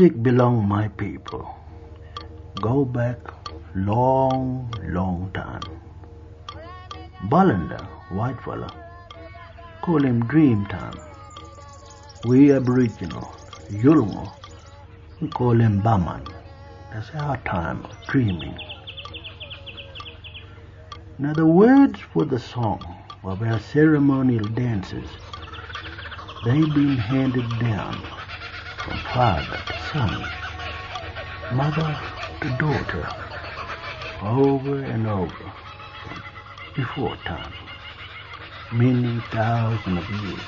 Music belong my people. Go back long, long time. Balanda, white fella, call him dream time. We Aboriginal, Yulmo, we call him Baman. That's our time of dreaming. Now the words for the song of our ceremonial dances, they've been handed down father to son, mother to daughter, over and over, before time, many thousands of years.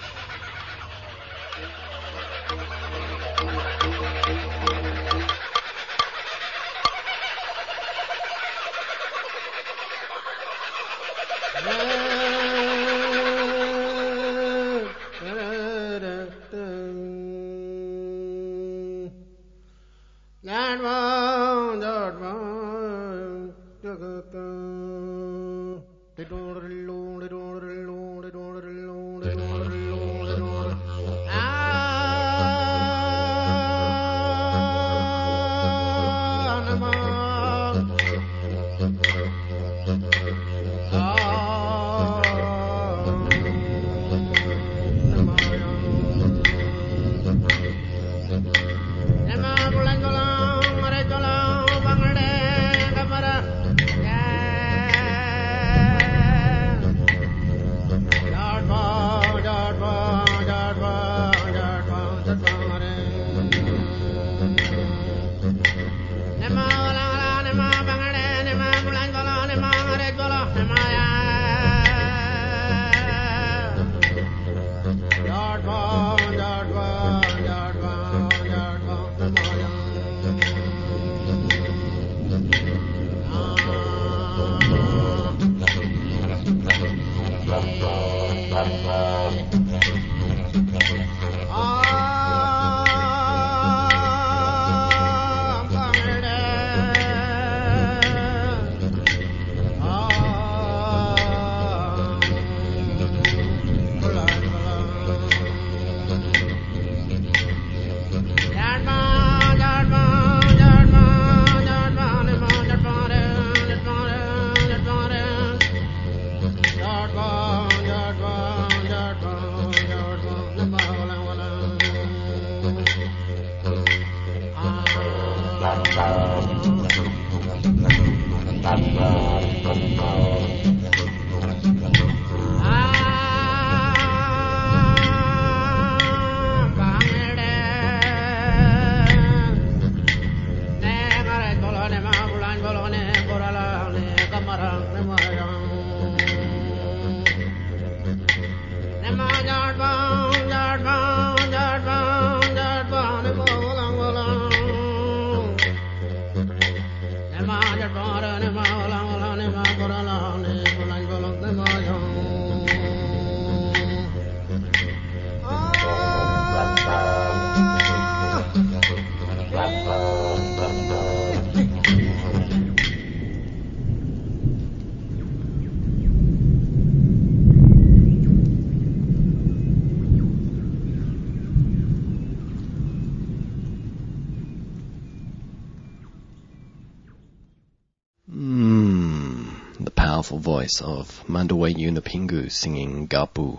Voice of Mandawuy Yunupingu singing Gapu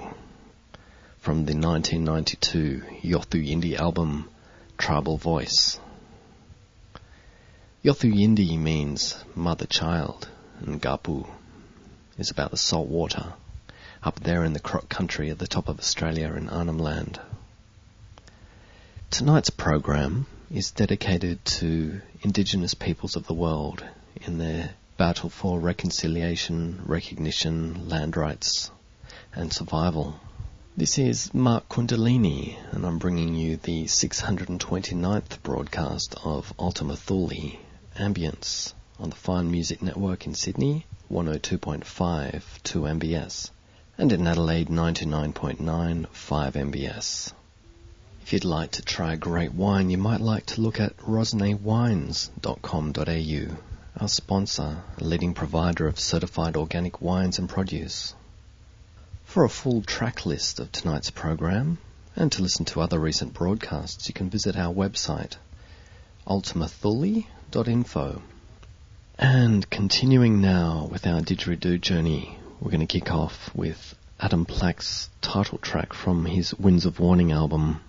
from the 1992 Yothu Yindi album Tribal Voice. Yothu Yindi means mother child and Gapu is about the salt water up there in the croc country at the top of Australia in Arnhem Land. Tonight's program is dedicated to Indigenous peoples of the world in their battle for reconciliation, recognition, land rights, and survival. This is Mark Kundalini, and I'm bringing you the 629th broadcast of Ultima Thule Ambience on the Fine Music Network in Sydney, 102.5 2 MBS, and in Adelaide 99.9 5 MBS. If you'd like to try great wine, you might like to look at rosnewines.com.au, our sponsor, a leading provider of certified organic wines and produce. For a full track list of tonight's program and to listen to other recent broadcasts, you can visit our website, ultimathule.info. And continuing now with our didgeridoo journey, we're going to kick off with Adam Plack's title track from his Winds of Warning album.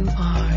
You are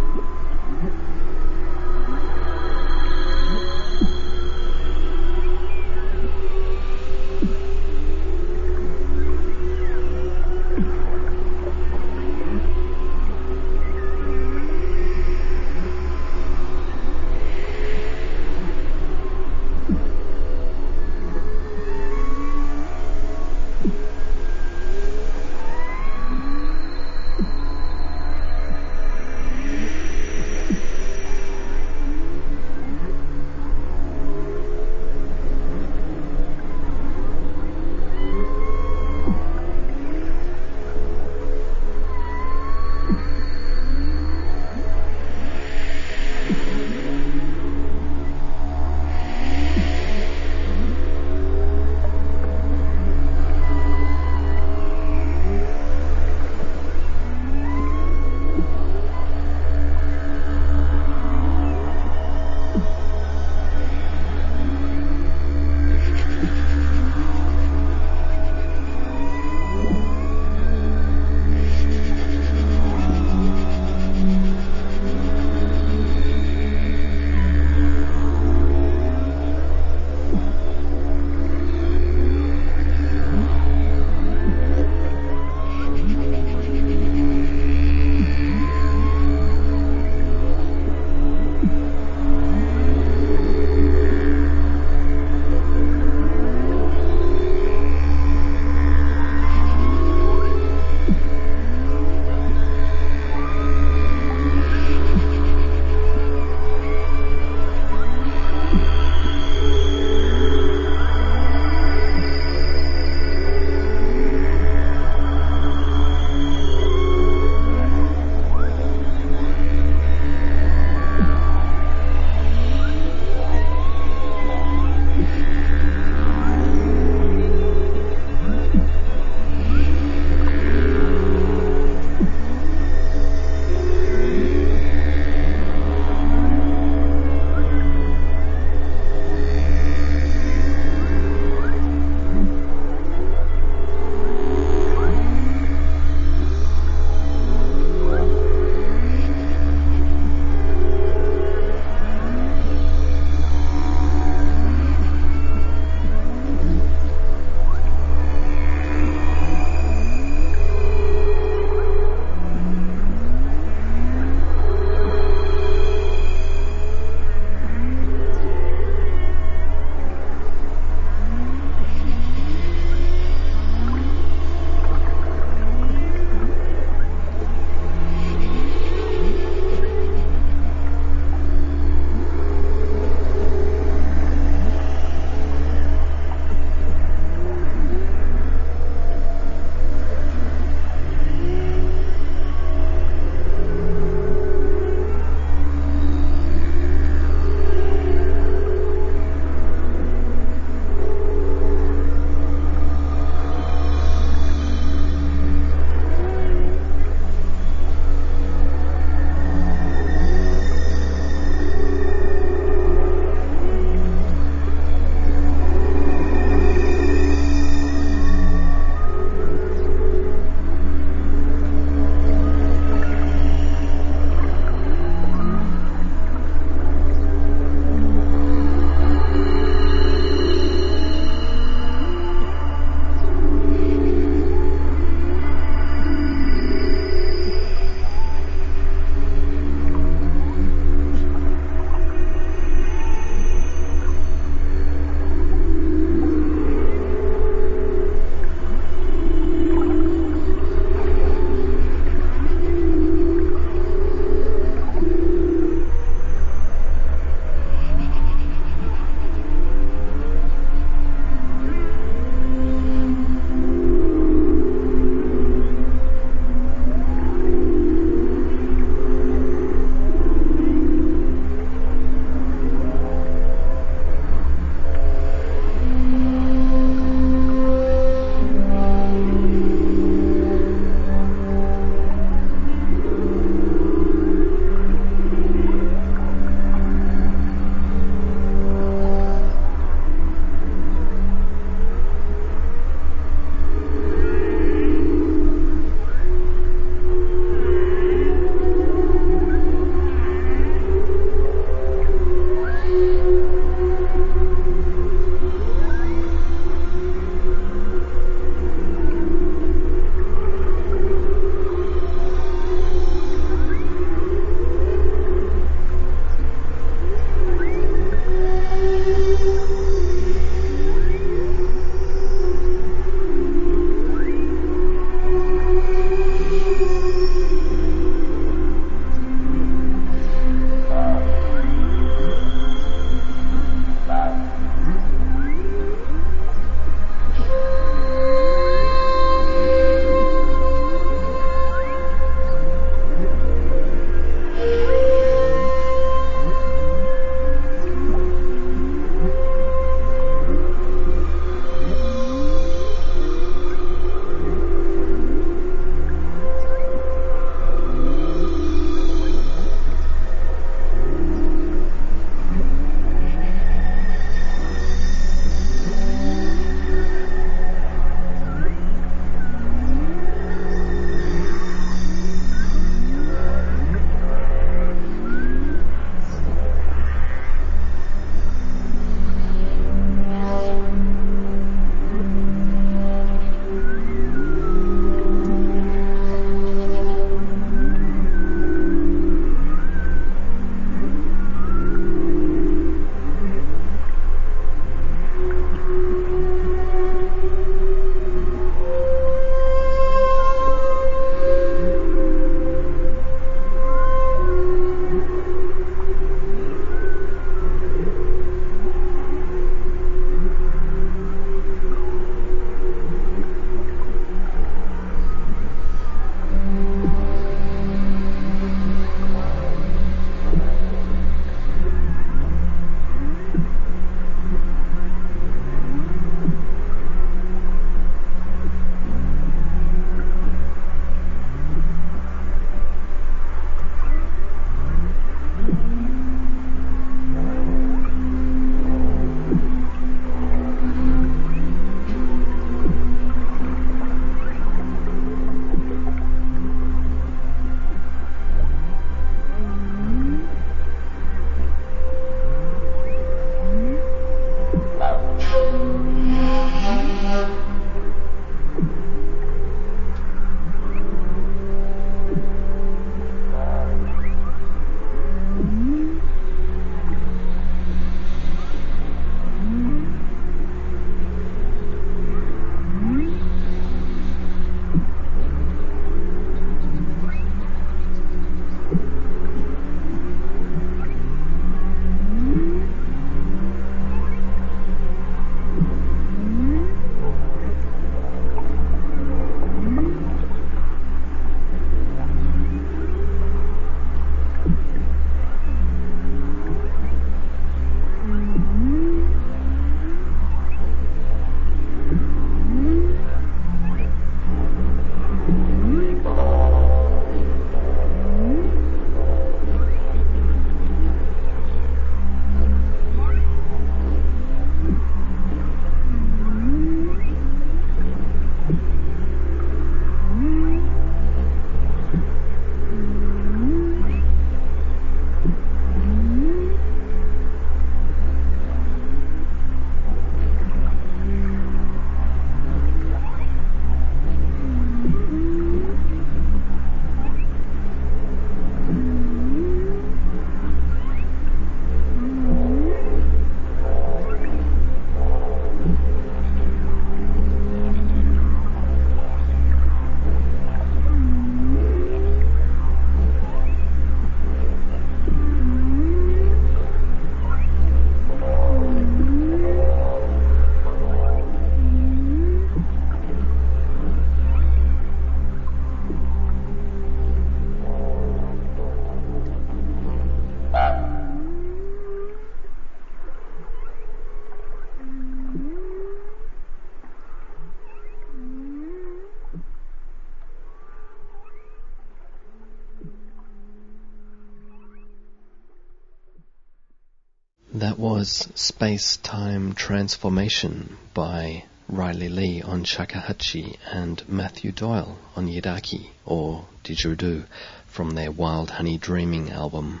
was Space Time Transformation by Riley Lee on shakuhachi and Matthew Doyle on Yidaki or Didgeridoo from their Wild Honey Dreaming album.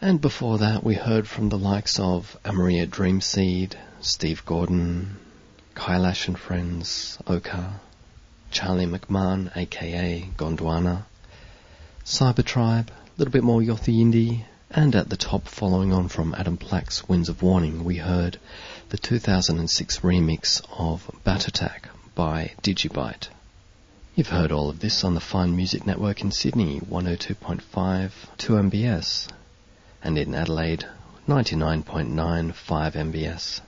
And before that we heard from the likes of Amaria Dreamseed, Steve Gordon, Kailash and Friends, Oka, Charlie McMahon aka Gondwana, Cyber Tribe, a little bit more Yothu Yindi, and at the top, following on from Adam Black's Winds of Warning, we heard the 2006 remix of Bat Attack by Digibyte. You've heard all of this on the Fine Music Network in Sydney, 102.5 2MBS, and in Adelaide, 99.9 5MBS.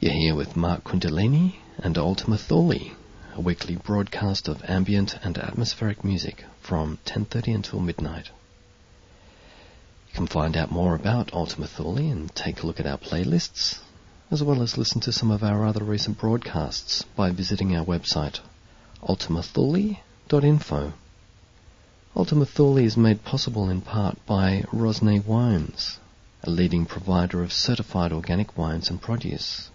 You're here with Mark Kundalini and Ultima Thule, a weekly broadcast of ambient and atmospheric music from 10.30 until midnight. You can find out more about Ultima Thule and take a look at our playlists, as well as listen to some of our other recent broadcasts by visiting our website, ultimathule.info. Ultima Thule is made possible in part by Rosnay Wines, a leading provider of certified organic wines and produce.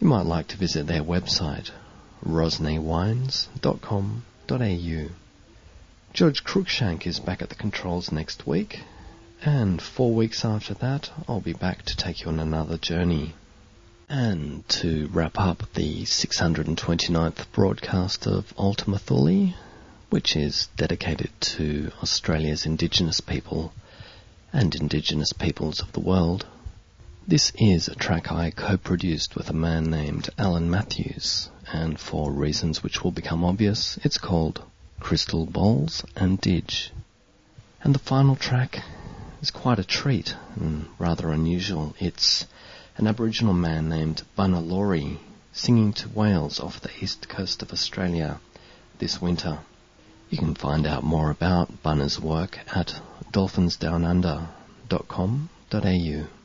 You might like to visit their website, rosnaywines.com.au. George Cruikshank is back at the controls next week, and four weeks after that, I'll be back to take you on another journey. And to wrap up the 629th broadcast of Ultima Thule, which is dedicated to Australia's Indigenous people and Indigenous peoples of the world. This is a track I co-produced with a man named Alan Matthews, and for reasons which will become obvious, it's called Crystal Bowls and Didge. And the final track is quite a treat and rather unusual. It's an Aboriginal man named Bunna Lawrie singing to whales off the east coast of Australia this winter. You can find out more about Bunna's work at dolphinsdownunder.com.au.